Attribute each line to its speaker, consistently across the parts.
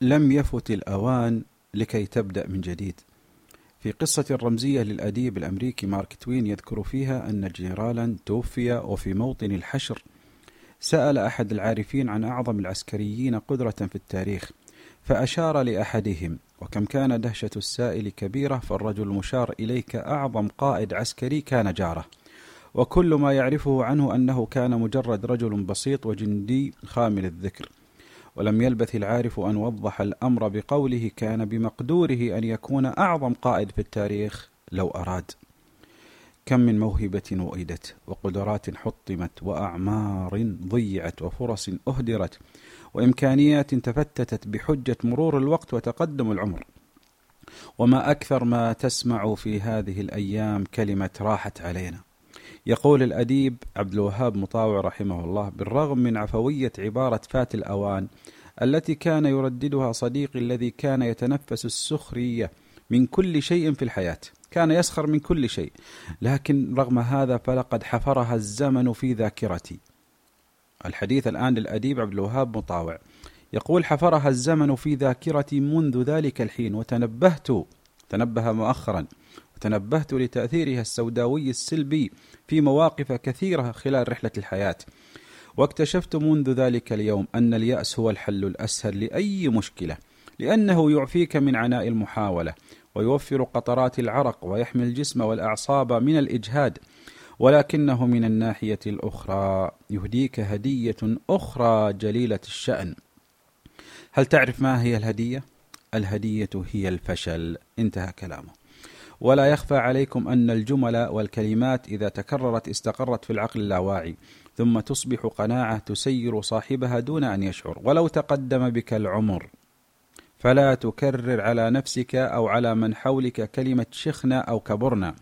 Speaker 1: لم يفت الأوان لكي تبدأ من جديد. في قصة رمزية للأديب الأمريكي مارك توين يذكر فيها أن جنرالا توفي وفي موطن الحشر. سأل أحد العارفين عن أعظم العسكريين قدرة في التاريخ فأشار لأحدهم وكم كان دهشة السائل كبيرة فالرجل المشار إليه كأعظم قائد عسكري كان جاره. وكل ما يعرفه عنه أنه كان مجرد رجل بسيط وجندي خامل الذكر. ولم يلبث العارف أن وضح الأمر بقوله كان بمقدوره أن يكون أعظم قائد في التاريخ لو أراد. كم من موهبة وئدت وقدرات حطمت وأعمار ضيعت وفرص أهدرت وإمكانيات تفتتت بحجة مرور الوقت وتقدم العمر. وما أكثر ما تسمع في هذه الأيام كلمة راحت علينا. يقول الأديب عبد الوهاب مطاوع رحمه الله بالرغم من عفوية عبارة فات الأوان التي كان يرددها صديقي الذي كان يتنفس السخرية من كل شيء في الحياة كان يسخر من كل شيء لكن رغم هذا فلقد حفرها الزمن في ذاكرتي. الحديث الآن للأديب عبد الوهاب مطاوع. يقول حفرها الزمن في ذاكرتي منذ ذلك الحين وتنبهت تنبه مؤخرا. وتنبهت لتأثيرها السوداوي السلبي في مواقف كثيرة خلال رحلة الحياة. واكتشفت منذ ذلك اليوم أن اليأس هو الحل الأسهل لأي مشكلة لأنه يعفيك من عناء المحاولة ويوفر قطرات العرق ويحمي الجسم والأعصاب من الإجهاد ولكنه من الناحية الأخرى يهديك هدية أخرى جليلة الشأن. هل تعرف ما هي الهدية؟ الهدية هي الفشل. انتهى كلامه. ولا يخفى عليكم أن الجمل والكلمات إذا تكررت استقرت في العقل اللاواعي ثم تصبح قناعة تسير صاحبها دون أن يشعر. ولو تقدم بك العمر فلا تكرر على نفسك أو على من حولك كلمة شخنا أو كبرنا.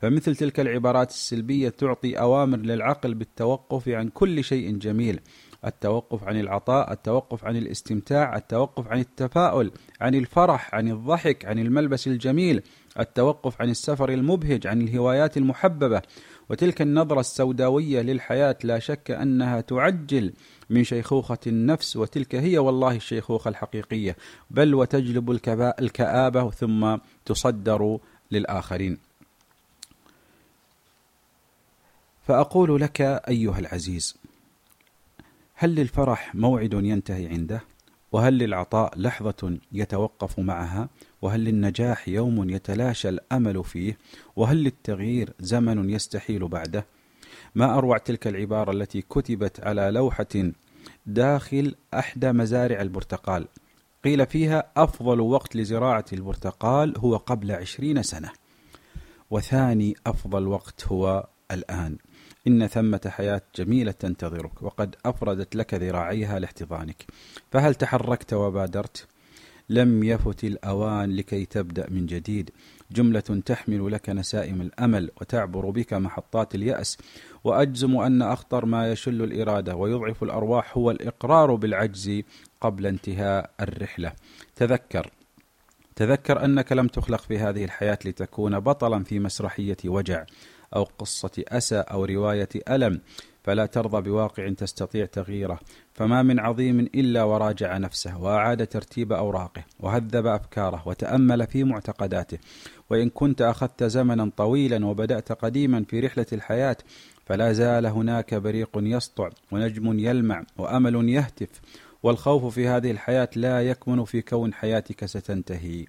Speaker 1: فمثل تلك العبارات السلبية تعطي أوامر للعقل بالتوقف عن كل شيء جميل. التوقف عن العطاء التوقف عن الاستمتاع التوقف عن التفاؤل عن الفرح عن الضحك عن الملبس الجميل التوقف عن السفر المبهج عن الهوايات المحببة. وتلك النظرة السوداوية للحياة لا شك أنها تعجل من شيخوخة النفس وتلك هي والله الشيخوخة الحقيقية. بل وتجلب الكآبة ثم تصدر للآخرين. فأقول لك أيها العزيز هل للفرح موعد ينتهي عنده؟ وهل للعطاء لحظة يتوقف معها؟ وهل للنجاح يوم يتلاشى الأمل فيه؟ وهل للتغيير زمن يستحيل بعده؟ ما أروع تلك العبارة التي كتبت على لوحة داخل أحدى مزارع البرتقال قيل فيها أفضل وقت لزراعة البرتقال هو قبل عشرين سنة وثاني أفضل وقت هو الآن إن ثمة حياة جميلة تنتظرك وقد أفردت لك ذراعيها لاحتضانك. فهل تحركت وبادرت؟ لم يفت الأوان لكي تبدأ من جديد. جملة تحمل لك نسائم الأمل وتعبر بك محطات اليأس. وأجزم أن أخطر ما يشل الإرادة ويضعف الأرواح هو الإقرار بالعجز قبل انتهاء الرحلة. تذكر. تذكر أنك لم تخلق في هذه الحياة لتكون بطلا في مسرحية وجع. أو قصة أسى أو رواية ألم فلا ترضى بواقع تستطيع تغييره. فما من عظيم إلا وراجع نفسه وأعاد ترتيب أوراقه وهذب أفكاره وتأمل في معتقداته. وإن كنت أخذت زمنا طويلا وبدأت قديما في رحلة الحياة فلا زال هناك بريق يسطع ونجم يلمع وأمل يهتف. والخوف في هذه الحياة لا يكمن في كون حياتك ستنتهي.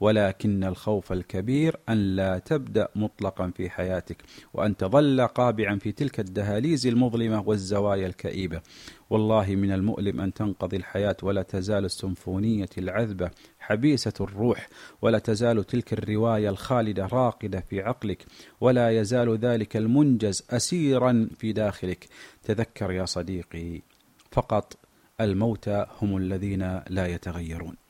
Speaker 1: ولكن الخوف الكبير أن لا تبدأ مطلقا في حياتك وأن تظل قابعا في تلك الدهاليز المظلمة والزوايا الكئيبة. والله من المؤلم أن تنقضي الحياة ولا تزال السمفونية العذبة حبيسة الروح ولا تزال تلك الرواية الخالدة راقدة في عقلك ولا يزال ذلك المنجز أسيرا في داخلك. تذكر يا صديقي فقط الموتى هم الذين لا يتغيرون.